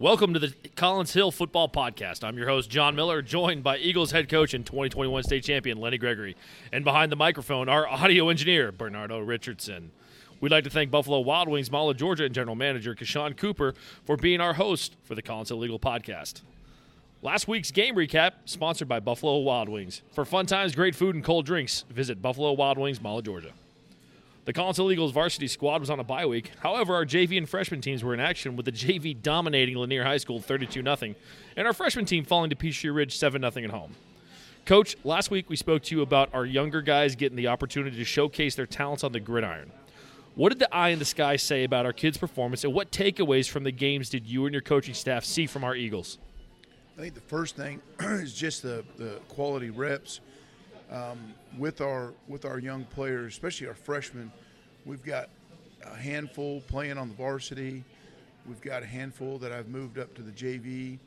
Welcome to the Collins Hill Football Podcast. I'm your host, John Miller, joined by Eagles head coach and 2021 state champion Lenny Gregory. And behind the microphone, our audio engineer, Bernardo Richardson. We'd like to thank Buffalo Wild Wings, Mall of Georgia, and general manager Kashawn Cooper for being our host for the Collins Hill Legal Podcast. Last week's game recap, sponsored by Buffalo Wild Wings. For fun times, great food, and cold drinks, visit Buffalo Wild Wings, Mall of Georgia. The Collins Hill Eagles varsity squad was on a bye week. However, our JV and freshman teams were in action with the JV dominating Lanier High School 32 0 and our freshman team falling to Peachtree Ridge 7 0 at home. Coach, last week we spoke to you about our younger guys getting the opportunity to showcase their talents on the gridiron. What did the eye in the sky say about our kids' performance, and what takeaways from the games did you and your coaching staff see from our Eagles? I think the first thing is just the, the quality reps um, with our with our young players, especially our freshmen. We've got a handful playing on the varsity. We've got a handful that I've moved up to the JV,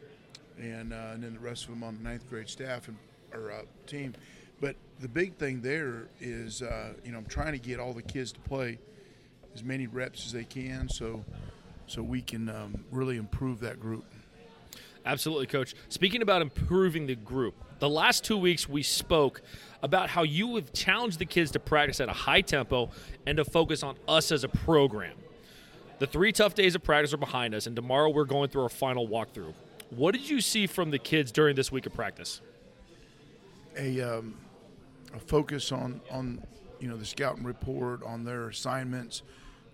and, uh, and then the rest of them on the ninth grade staff and or uh, team. But the big thing there is, uh, you know, I'm trying to get all the kids to play as many reps as they can, so so we can um, really improve that group. Absolutely, coach. Speaking about improving the group, the last two weeks we spoke about how you have challenged the kids to practice at a high tempo and to focus on us as a program. The three tough days of practice are behind us, and tomorrow we're going through our final walkthrough. What did you see from the kids during this week of practice? A, um, a focus on on you know the scouting report, on their assignments,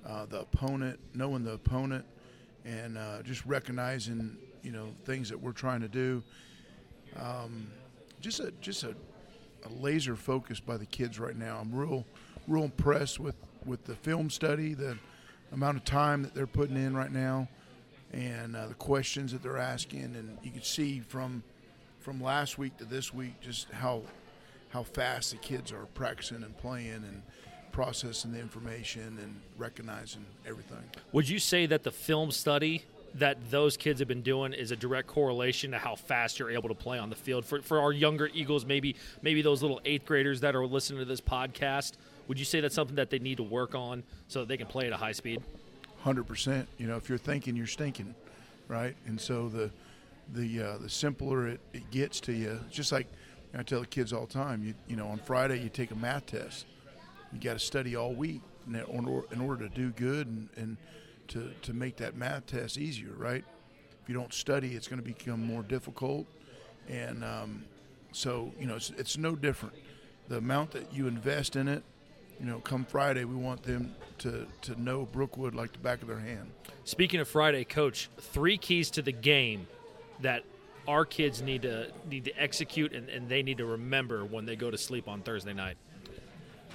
uh, the opponent, knowing the opponent, and uh, just recognizing you know things that we're trying to do. Um, just a just a, a, laser focus by the kids right now. I'm real real impressed with with the film study, the amount of time that they're putting in right now, and uh, the questions that they're asking. And you can see from from last week to this week just how how fast the kids are practicing and playing and processing the information and recognizing everything. Would you say that the film study that those kids have been doing is a direct correlation to how fast you're able to play on the field for, for our younger Eagles, maybe maybe those little eighth graders that are listening to this podcast. Would you say that's something that they need to work on so that they can play at a high speed? Hundred percent. You know, if you're thinking, you're stinking, right? And so the the uh, the simpler it, it gets to you, just like I tell the kids all the time. You you know, on Friday you take a math test. You got to study all week in order to do good and, and to, to make that math test easier, right? If you don't study, it's going to become more difficult. And um, so, you know, it's, it's no different. The amount that you invest in it, you know, come Friday, we want them to, to know Brookwood like the back of their hand. Speaking of Friday, Coach, three keys to the game that our kids need to need to execute and, and they need to remember when they go to sleep on Thursday night.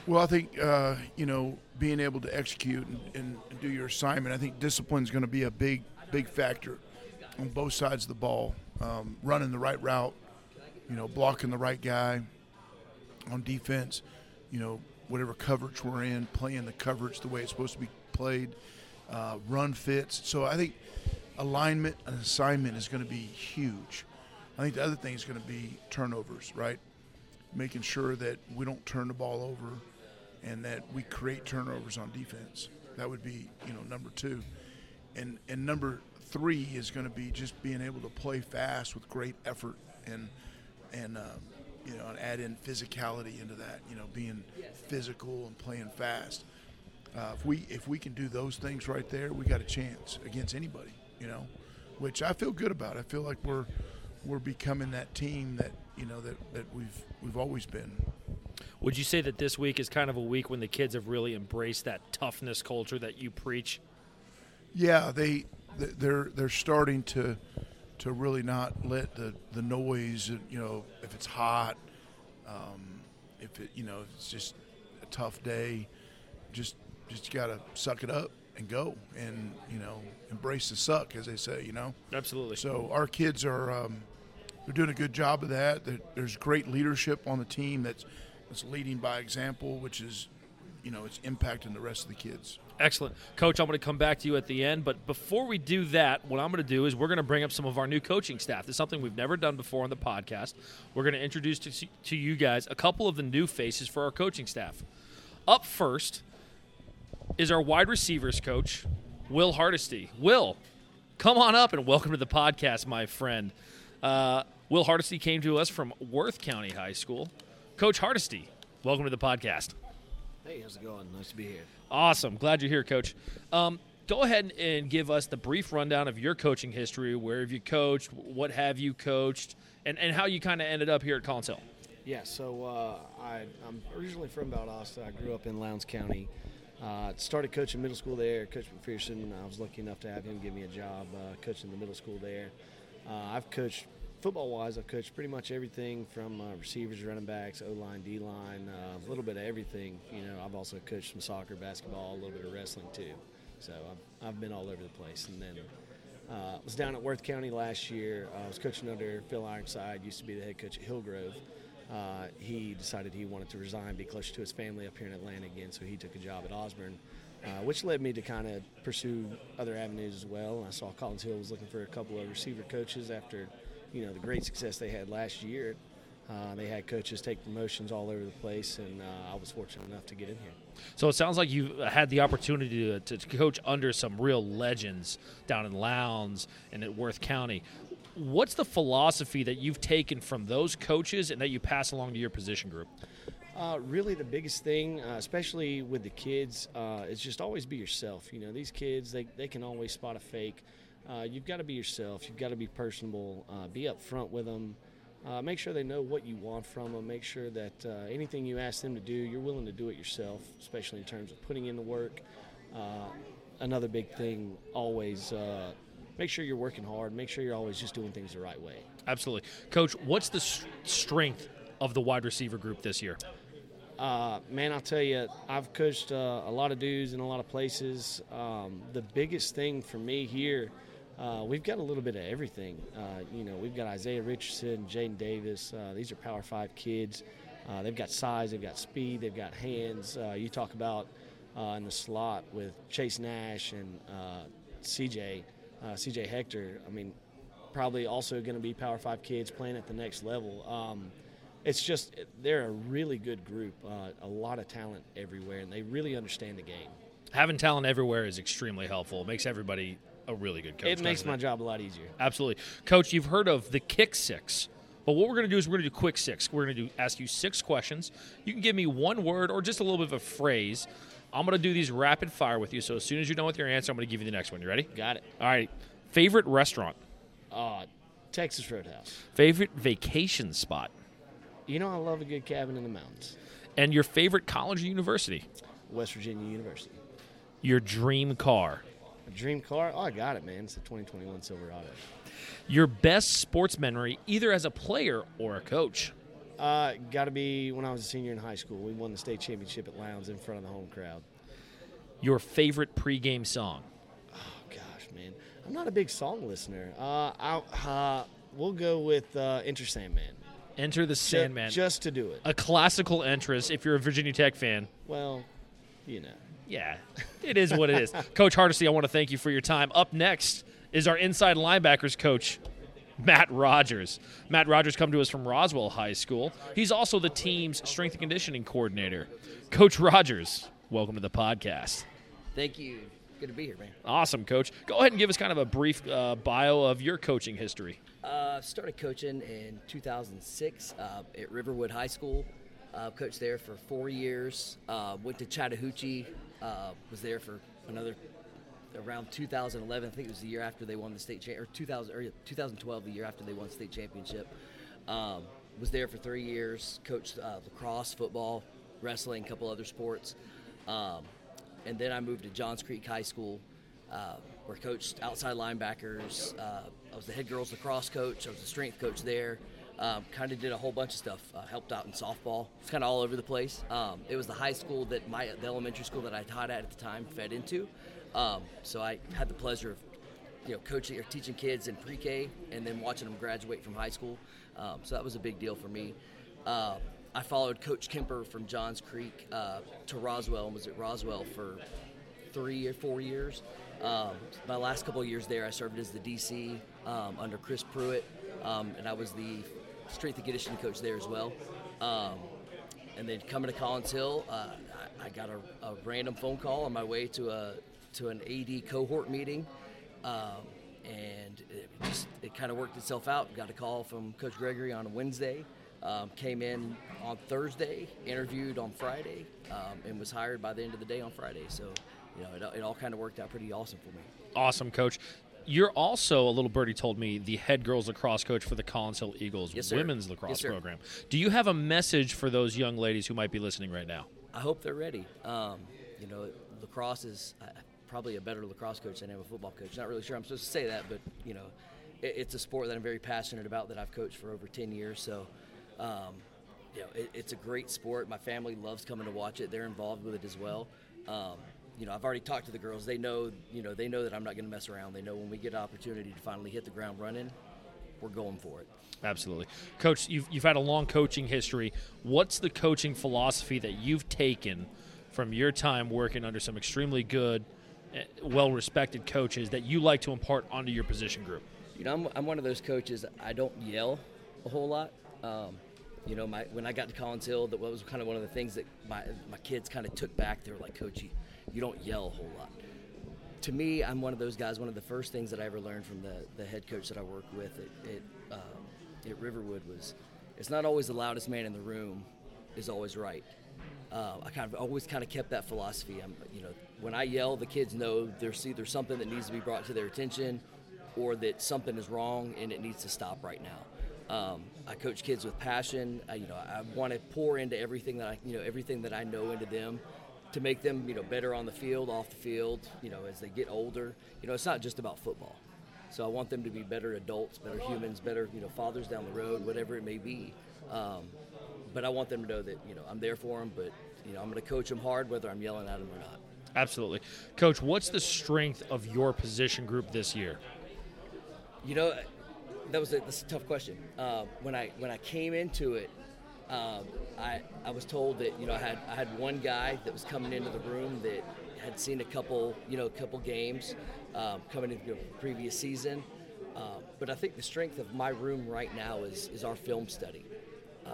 Well, I think uh, you know being able to execute and, and, do your assignment. I think discipline is going to be a big, big factor on both sides of the ball. Um, running the right route, you know, blocking the right guy on defense. You know, whatever coverage we're in, playing the coverage the way it's supposed to be played. Uh, run fits. So I think alignment and assignment is going to be huge. I think the other thing is going to be turnovers, right? Making sure that we don't turn the ball over and that we create turnovers on defense. That would be, you know, number two. And and number three is going to be just being able to play fast with great effort and and um, you know and add in physicality into that. You know, being physical and playing fast. Uh, if we if we can do those things right there, we got a chance against anybody. You know, which I feel good about. I feel like we're we're becoming that team that you know that, that we've we've always been. Would you say that this week is kind of a week when the kids have really embraced that toughness culture that you preach? Yeah, they they're they're starting to to really not let the the noise. You know, if it's hot, um, if it you know it's just a tough day, just just gotta suck it up and go and you know embrace the suck as they say. You know, absolutely. So our kids are. Um, they're doing a good job of that. There's great leadership on the team that's that's leading by example, which is, you know, it's impacting the rest of the kids. Excellent. Coach, I'm going to come back to you at the end. But before we do that, what I'm going to do is we're going to bring up some of our new coaching staff. Is something we've never done before on the podcast. We're going to introduce to, to you guys a couple of the new faces for our coaching staff. Up first is our wide receivers coach, Will Hardesty. Will, Come on up and welcome to the podcast, my friend. Uh, Will Hardesty came to us from Worth County High School. Coach Hardesty, welcome to the podcast. Hey, how's it going? Nice to be here. Awesome. Glad you're here, Coach. Um, go ahead and give us the brief rundown of your coaching history. Where have you coached? What have you coached? And, and how you kind of ended up here at Collins Hill. Yeah, so uh, I, I'm originally from Valdosta. I grew up in Lowndes County. Uh, started coaching middle school there. Coach McPherson, I was lucky enough to have him give me a job uh, coaching the middle school there. Uh, I've coached football wise. I've coached pretty much everything from uh, receivers, running backs, O line, D line, uh, a little bit of everything. You know, I've also coached some soccer, basketball, a little bit of wrestling too. So I've, I've been all over the place. And then uh, was down at Worth County last year. I was coaching under Phil Ironside, used to be the head coach at Hillgrove. Uh, he decided he wanted to resign, be closer to his family up here in Atlanta again, so he took a job at Osborne, uh, which led me to kind of pursue other avenues as well. I saw Collins Hill was looking for a couple of receiver coaches after, you know, the great success they had last year. Uh, they had coaches take promotions all over the place, and uh, I was fortunate enough to get in here. So it sounds like you had the opportunity to, to coach under some real legends down in Lowndes and at Worth County. What's the philosophy that you've taken from those coaches and that you pass along to your position group? Uh, really, the biggest thing, uh, especially with the kids, uh, is just always be yourself. You know, these kids, they, they can always spot a fake. Uh, you've got to be yourself. You've got to be personable. Uh, be upfront with them. Uh, make sure they know what you want from them. Make sure that anything you ask them to do, you're willing to do it yourself, especially in terms of putting in the work. another big thing, always make sure you're working hard. Make sure you're always just doing things the right way. Absolutely, Coach. What's the s- strength of the wide receiver group this year? Uh, man, I'll tell you, I've coached uh, a lot of dudes in a lot of places. Um, the biggest thing for me here, uh, we've got a little bit of everything. Uh, you know, we've got Isaiah Richardson, Jaden Davis. Uh, these are Power Five kids. Uh, they've got size, they've got speed, they've got hands. you talk about in the slot with Chase Nash and CJ uh, CJ Hector, I mean, probably also going to be Power Five kids playing at the next level. Um, it's just they're a really good group, uh, a lot of talent everywhere, and they really understand the game. Having talent everywhere is extremely helpful. It makes everybody a really good coach. It makes my it? job a lot easier. Absolutely, Coach. You've heard of the kick six. But what we're going to do is we're going to do quick six. We're going to do ask you six questions. You can give me one word or just a little bit of a phrase. I'm going to do these rapid fire with you. So as soon as you're done with your answer, I'm going to give you the next one. You ready? Got it. All right. Favorite restaurant? Uh, Texas Roadhouse. Favorite vacation spot? You know, I love a good cabin in the mountains. And your favorite college or university? West Virginia University. Your dream car? A dream car? Oh, I got it, man. It's a 2021 Silverado. Your best sports memory, either as a player or a coach? Uh, got to be when I was a senior in high school. We won the state championship at Lowndes in front of the home crowd. Your favorite pregame song? Oh, gosh, man. I'm not a big song listener. Uh, I, uh, we'll go with uh, Enter Sandman. Enter the Sandman. Just, just to do it. A classical entrance if you're a Virginia Tech fan. Well, you know. Yeah, it is what it is. coach Hardesty, I want to thank you for your time. Up next is our inside linebackers coach, Matt Rogers. Matt Rogers come to us from Roswell High School. He's also the team's strength and conditioning coordinator. Coach Rogers, welcome to the podcast. Thank you. Good to be here, man. Awesome, Coach. Go ahead and give us kind of a brief uh, bio of your coaching history. Uh, started coaching in 2006 uh, at Riverwood High School. Uh, coached there for four years. Uh, went to Chattahoochee. Uh, was there for another around 2011. I think it was the year after they won the state cha- or 2000 or 2012, the year after they won state championship. Um, was there for three years. Coached uh, lacrosse, football, wrestling, a couple other sports. Um, and then I moved to Johns Creek High School, uh, where coached outside linebackers. Uh, I was the head girls lacrosse coach. I was the strength coach there. Um, kind of did a whole bunch of stuff. Uh, helped out in softball. It's kind of all over the place. Um, it was the high school that my the elementary school that I taught at at the time fed into. Um, so I had the pleasure of you know coaching or teaching kids in pre-K and then watching them graduate from high school. Um, so that was a big deal for me. Uh, I followed Coach Kemper from Johns Creek uh, to Roswell and was at Roswell for three or four years. Um, my last couple years there, I served as the DC um, under Chris Pruitt, um, and I was the strength and conditioning coach there as well. Um, and then coming to Collins Hill, uh, I, I, got a, a, random phone call on my way to a to an AD cohort meeting, um, and it kind of worked itself out. Got a call from Coach Gregory on a Wednesday. Um, came in on Thursday, interviewed on Friday, um, and was hired by the end of the day on Friday. So, you know, it, it all kind of worked out pretty awesome for me. Awesome, coach. You're also a little birdie told me the head girls lacrosse coach for the Collins Hill Eagles Yes, women's lacrosse Yes, program. Do you have a message for those young ladies who might be listening right now? I hope they're ready. Um, you know, lacrosse is uh, probably a better lacrosse coach than I am a football coach. Not really sure I'm supposed to say that, but you know, it, it's a sport that I'm very passionate about that I've coached for over 10 years. So, um, you know, it, it's a great sport. My family loves coming to watch it. They're involved with it as well. Um, you know, I've already talked to the girls. They know, you know, they know that I'm not going to mess around. They know when we get an opportunity to finally hit the ground running, we're going for it. Absolutely. Coach, you've, you've had a long coaching history. What's the coaching philosophy that you've taken from your time working under some extremely good, well respected coaches that you like to impart onto your position group? You know, I'm, I'm one of those coaches. I don't yell a whole lot. Um, you know, my when I got to Collins Hill, that was kind of one of the things that my my kids kind of took back. They were like, "Coach, you, don't yell a whole lot." To me, I'm one of those guys. One of the first things that I ever learned from the, the head coach that I worked with at at, um, at Riverwood was, it's not always the loudest man in the room is always right. Uh, I kind of always kind of kept that philosophy. I'm, you know, when I yell, the kids know there's either something that needs to be brought to their attention, or that something is wrong and it needs to stop right now. Um, I coach kids with passion. I, you know, I want to pour into everything that I, you know, everything that I know into them to make them, you know, better on the field, off the field. You know, as they get older. You know, it's not just about football. So I want them to be better adults, better humans, better, you know, fathers down the road, whatever it may be. Um, but I want them to know that, you know, I'm there for them. But you know, I'm going to coach them hard, whether I'm yelling at them or not. Absolutely. Coach, what's the strength of your position group this year? You know, that was a, that's a tough question. Uh, when I when I came into it, um, I I was told that you know I had I had one guy that was coming into the room that had seen a couple you know a couple games um, coming into the previous season. Um, but I think the strength of my room right now is is our film study, um,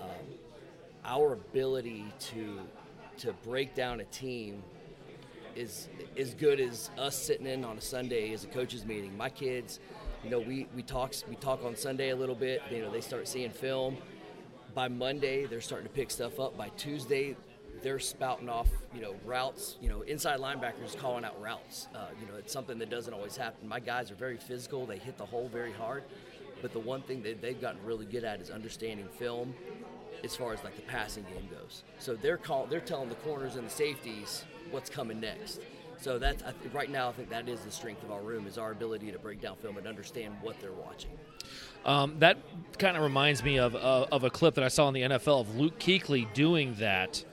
our ability to to break down a team is as good as us sitting in on a Sunday as a coaches meeting. My kids, you know, we we talk we talk on Sunday a little bit. You know, they start seeing film. By Monday, they're starting to pick stuff up. By Tuesday, they're spouting off, you know, routes. You know, inside linebackers calling out routes. Uh, you know, it's something that doesn't always happen. My guys are very physical. They hit the hole very hard. But the one thing that they've gotten really good at is understanding film as far as like the passing game goes. So they're call, they're telling the corners and the safeties what's coming next. So that's I th- right now. I think that is the strength of our room is our ability to break down film and understand what they're watching. Um, that kind of reminds me of, uh, of a clip that I saw in the NFL of Luke Kuechly doing that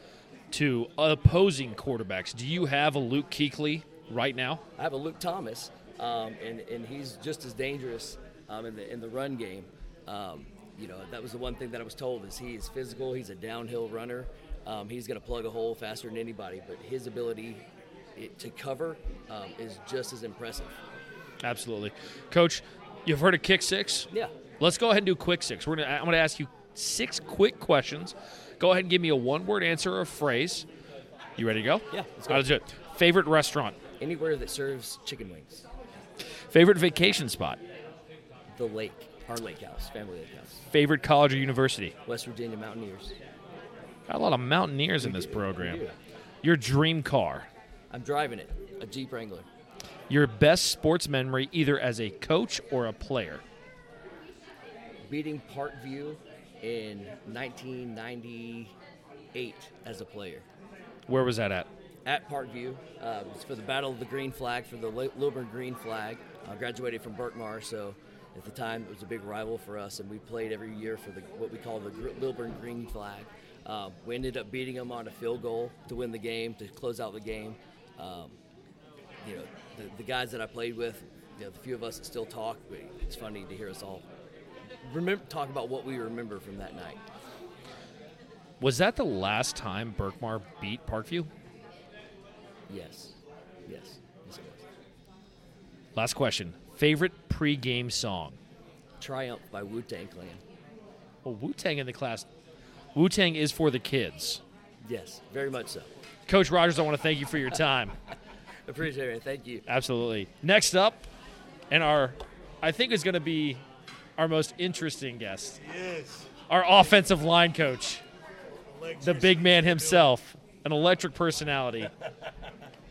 to opposing quarterbacks. Do you have a Luke Kuechly right now? I have a Luke Thomas, um, and and he's just as dangerous um, in the in the run game. Um, you know, that was the one thing that I was told is he is physical. He's a downhill runner. Um, he's going to plug a hole faster than anybody. But his ability it, to cover um, is just as impressive. Absolutely, Coach. You've heard of Kick Six? Yeah. Let's go ahead and do Quick Six. We're gonna. I'm going to ask you six quick questions. Go ahead and give me a one-word answer or a phrase. You ready to go? Yeah, let's go. All right, let's do it. Favorite restaurant? Anywhere that serves chicken wings. Favorite vacation spot? The lake, our lake house, family lake house. Favorite college or university? West Virginia Mountaineers. Got a lot of mountaineers in this program. Your dream car? I'm driving it, a Jeep Wrangler. Your best sports memory, either as a coach or a player? Beating Parkview in 1998 as a player. Where was that at? At Parkview, uh, it was for the Battle of the Green Flag, for the Li- Lilburn Green Flag. I graduated from Berkmar, so at the time it was a big rival for us, and we played every year for the what we call the Lilburn Green Flag. Uh, we ended up beating them on a field goal to win the game, to close out the game. Um, you know, the, the guys that I played with, you know, the few of us that still talk, it's funny to hear us all remember talk about what we remember from that night. Was that the last time Berkmar beat Parkview? Yes, yes, yes it was. Last question. Favorite pregame song? Triumph by Wu Tang Clan. Well, Wu Tang in the class. Wu Tang is for the kids. Yes, very much so. Coach Rogers, I want to thank you for your time. Appreciate it. Thank you. Absolutely. Next up, and our, I think is going to be our most interesting guest, Yes. our offensive line coach, the big man himself, an electric personality.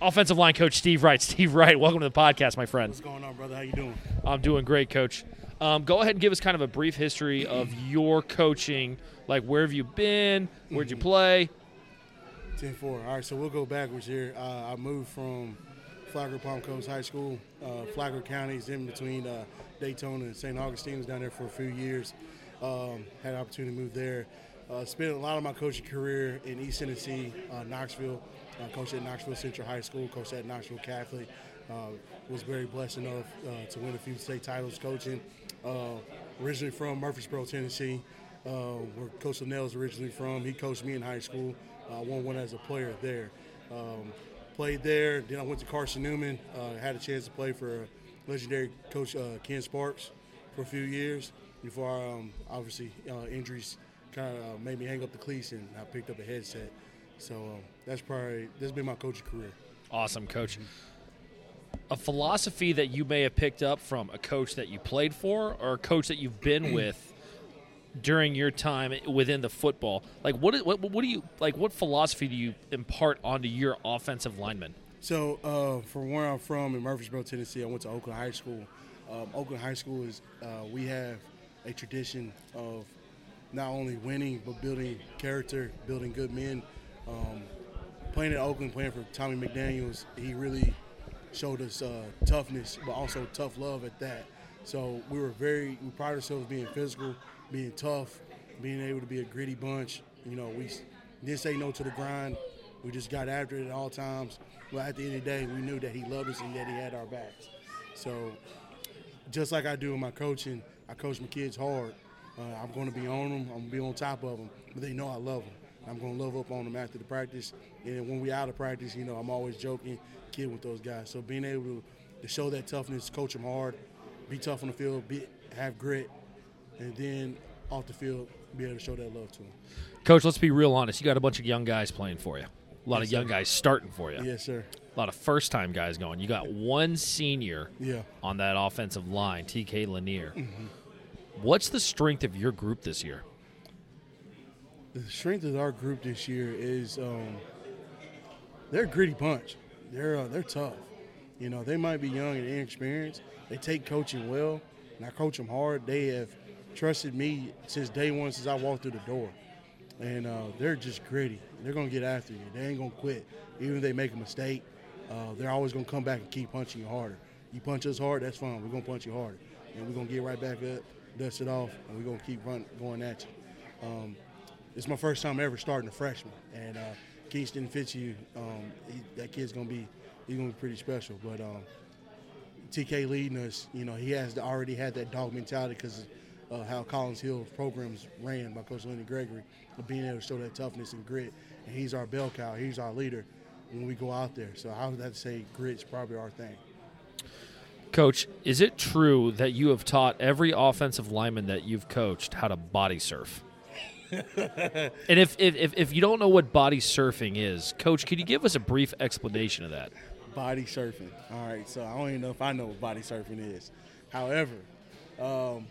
Offensive line coach Steve Wright. Steve Wright, welcome to the podcast, my friend. What's going on, brother? How you doing? I'm doing great, coach. Um, go ahead and give us kind of a brief history of your coaching. Like, where have you been? Where'd you play? 10-4. All right, so we'll go backwards here. Uh, I moved from Flagler Palm Coast High School. Uh, Flagler County is in between uh, Daytona and St. Augustine. I Was down there for a few years. Um, had an opportunity to move there. Uh, spent a lot of my coaching career in East Tennessee, uh, Knoxville. Uh, coached at Knoxville Central High School. Coached at Knoxville Catholic. Uh, was very blessed enough to win a few state titles coaching. Originally from Murfreesboro, Tennessee, where Coach Linnell is originally from. He coached me in high school. I won one as a player there. Um, played there. Then I went to Carson Newman. Uh, had a chance to play for legendary coach uh, Ken Sparks for a few years before um, obviously uh, injuries kind of uh, made me hang up the cleats and I picked up a headset. So um, that's probably that's been my coaching career. Awesome, coach. A philosophy that you may have picked up from a coach that you played for or a coach that you've been with during your time within the football. Like, what, what, what do you like? What philosophy do you impart onto your offensive linemen? So, uh, from where I'm from in Murfreesboro, Tennessee, I went to Oakland High School. Um, Oakland High School is uh, we have a tradition of not only winning but building character, building good men. Um, playing at Oakland, playing for Tommy McDaniel's, he really showed us uh, toughness, but also tough love at that. So we were very we pride ourselves being physical, being tough, being able to be a gritty bunch. You know, we didn't say no to the grind. We just got after it at all times. But at the end of the day, we knew that he loved us and that he had our backs. So just like I do in my coaching, I coach my kids hard. Uh, I'm going to be on them. I'm going to be on top of them, but they know I love them. I'm going to love up on them after the practice. And when we out of practice, you know, I'm always joking, kidding with those guys. So being able to, to show that toughness, coach them hard, be tough on the field, be, have grit, and then off the field, be able to show that love to them. Coach, let's be real honest. You got a bunch of young guys playing for you. A lot Yes, of young sir. guys starting for you. Yes, sir. A lot of first time guys going. You got one senior Yeah. on that offensive line, TK Lanier. Mm-hmm. What's the strength of your group this year? the strength of our group this year is um, they're a gritty bunch. They're uh, they're tough. You know, they might be young and inexperienced. They take coaching well, and I coach them hard. They have trusted me since day one, since I walked through the door, and uh, they're just gritty. They're gonna get after you. They ain't gonna quit, even if they make a mistake. Uh, they're always gonna come back and keep punching you harder. You punch us hard, that's fine. We're gonna punch you harder, and we're gonna get right back up, dust it off, and we're gonna keep run, going at you. Um, it's my first time ever starting a freshman, and uh, Kingston Fitzhugh, um, he, that kid's gonna be he's gonna be pretty special. But um, TK leading us, you know, he has already had that dog mentality because uh, how Collins Hill programs ran by Coach Lenny Gregory, of being able to show that toughness and grit. And he's our bell cow. He's our leader when we go out there. So I would have to say grit's probably our thing. Coach, is it true that you have taught every offensive lineman that you've coached how to body surf? and if, if, if, if you don't know what body surfing is, Coach, could you give us a brief explanation of that? Body surfing. All right, so I don't even know if I know what body surfing is. However, um,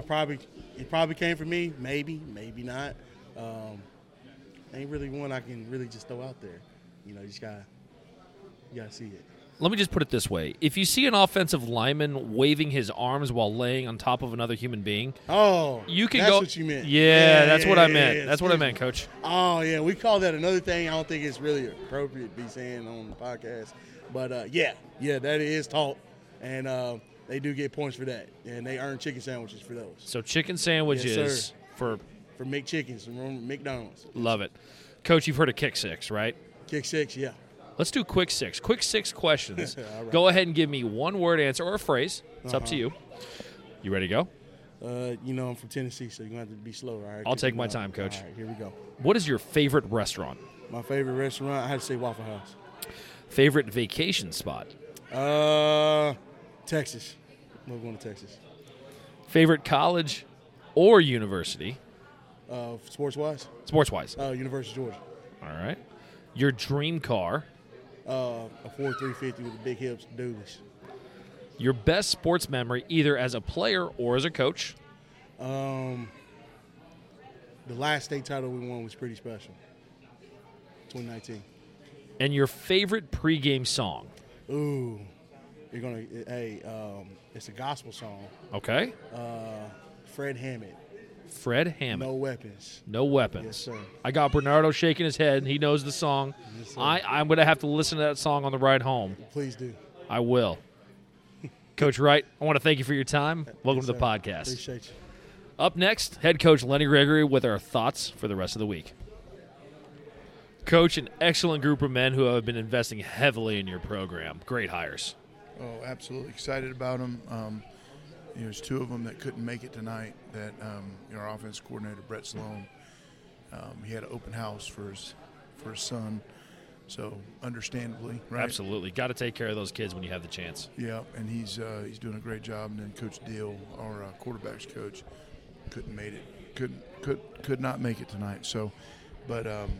I probably it probably came from me. Maybe, maybe not. Um, ain't really one I can really just throw out there. You know, you just gotta you gotta see it. Let me just put it this way. If you see an offensive lineman waving his arms while laying on top of another human being, Oh, you can that's go. what you meant. Yeah, that's what I meant. yeah, that's what I meant. Coach. Oh yeah, we call that another thing. I don't think it's really appropriate to be saying on the podcast, but uh, yeah, yeah, that is taught, and uh, they do get points for that, and they earn chicken sandwiches for those So chicken sandwiches Yes, for for McChickens from McDonald's. love it. Coach, you've heard of kick six, right? Kick six, yeah. Let's do quick six. Quick six questions. Right. Go ahead and give me one word answer or a phrase. It's up to you. You ready to go? Uh, you know I'm from Tennessee, so you're gonna have to be slow. All right. I'll take my time, Coach. All right, here we go. What is your favorite restaurant? My favorite restaurant, I had to say Waffle House. Favorite vacation spot? Uh, Texas. Love going to Texas. Favorite college or university? Uh, sports wise, Sports wise. uh, University of Georgia. All right. Your dream car, Uh, a Ford 350 with the big hips this. Your best sports memory, either as a player or as a coach. Um, the last state title we won was pretty special. 2019. And your favorite pregame song. Ooh, you're gonna. Hey, um, it's a gospel song. Okay. Uh, Fred Hammond. Fred Hammond. No weapons. No weapons. Yes, sir. I got Bernardo shaking his head. He knows the song. Yes. I, I'm going to have to listen to that song on the ride home. Please do. I will. Coach Wright, I want to thank you for your time. Welcome Yes, to the sir. podcast. Appreciate you. Up next, head coach Lenny Gregory with our thoughts for the rest of the week. Coach, an excellent group of men who have been investing heavily in your program. Great hires. Oh, absolutely excited about them. Um, you know, there's two of them that couldn't make it tonight. That um, you know, our offense coordinator Brett Sloan, um, he had an open house for his for his son, so understandably, right? Absolutely. Got to take care of those kids when you have the chance. Yeah, and he's uh, he's doing a great job. And then Coach Deal, our uh, quarterbacks coach, couldn't made it. Couldn't could could not make it tonight. So, but um,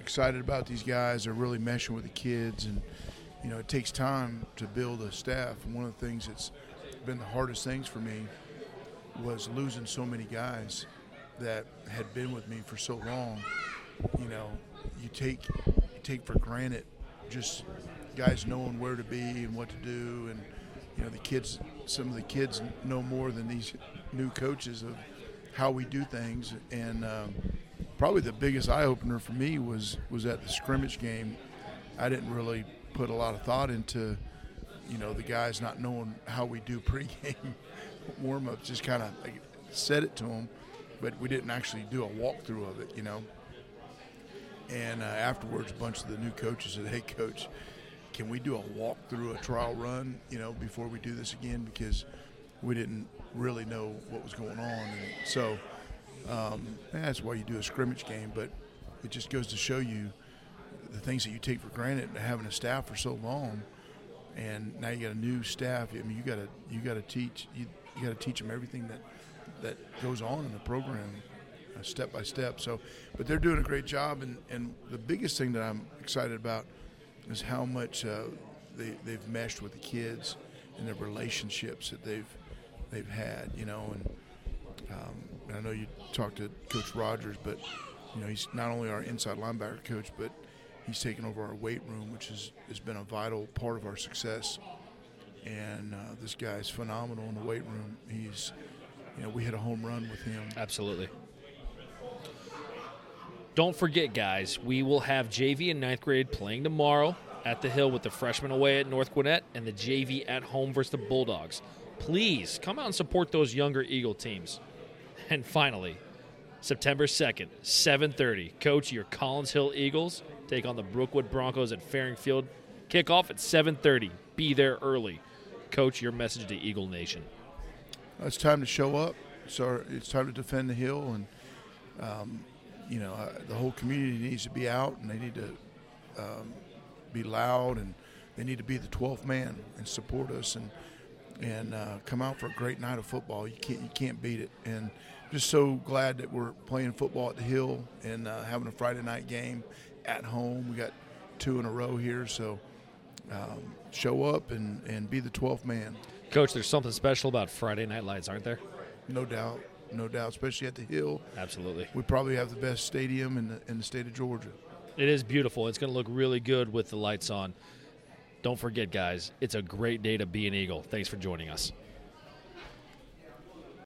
excited about these guys. They're really meshing with the kids, and you know it takes time to build a staff. And one of the things that's been the hardest things for me was losing so many guys that had been with me for so long. You know, you take you take for granted just guys knowing where to be and what to do, and you know the kids. Some of the kids know more than these new coaches of how we do things, and um, probably the biggest eye opener for me was was at the scrimmage game. I didn't really put a lot of thought into you know the guys not knowing how we do pregame warm ups. Just kind of like said it to them, but we didn't actually do a walkthrough of it. You know. And uh, afterwards, a bunch of the new coaches said, "Hey, coach, can we do a walkthrough, a trial run, you know, before we do this again? Because we didn't really know what was going on." And so um, that's why you do a scrimmage game. But it just goes to show you the things that you take for granted having a staff for so long, and now you got a new staff. I mean, you got to you got to teach you, you got to teach them everything that that goes on in the program uh, step by step. So, but they're doing a great job, and, and the biggest thing that I'm excited about is how much uh, they they've meshed with the kids and the relationships that they've they've had. You know, and um, and I know you talked to Coach Rogers, but you know he's not only our inside linebacker coach, but he's taken over our weight room, which has has been a vital part of our success. And uh, this guy's phenomenal in the weight room. He's, you know, we hit a home run with him. Absolutely. Don't forget, guys, we will have JV and ninth grade playing tomorrow at the Hill with the freshmen away at North Gwinnett and the JV at home versus the Bulldogs. Please come out and support those younger Eagle teams. And finally, September 2nd, 7:30, coach your Collins Hill Eagles take on the Brookwood Broncos at Faring Field. Kickoff at 7:30. Be there early. Coach, your message to Eagle Nation. It's time to show up. So it's time to defend the hill, and um, you know the whole community needs to be out, and they need to um, be loud, and they need to be the 12th man and support us, and and uh, come out for a great night of football. You can't you can't beat it, and just so glad that we're playing football at the hill and uh, having a Friday night game at home. We got two in a row here, so um, show up and, and be the 12th man. Coach, there's something special about Friday Night Lights, aren't there? No doubt, no doubt, especially at the Hill. Absolutely. We probably have the best stadium in the in the state of Georgia. It is beautiful. It's going to look really good with the lights on. Don't forget, guys, it's a great day to be an Eagle. Thanks for joining us.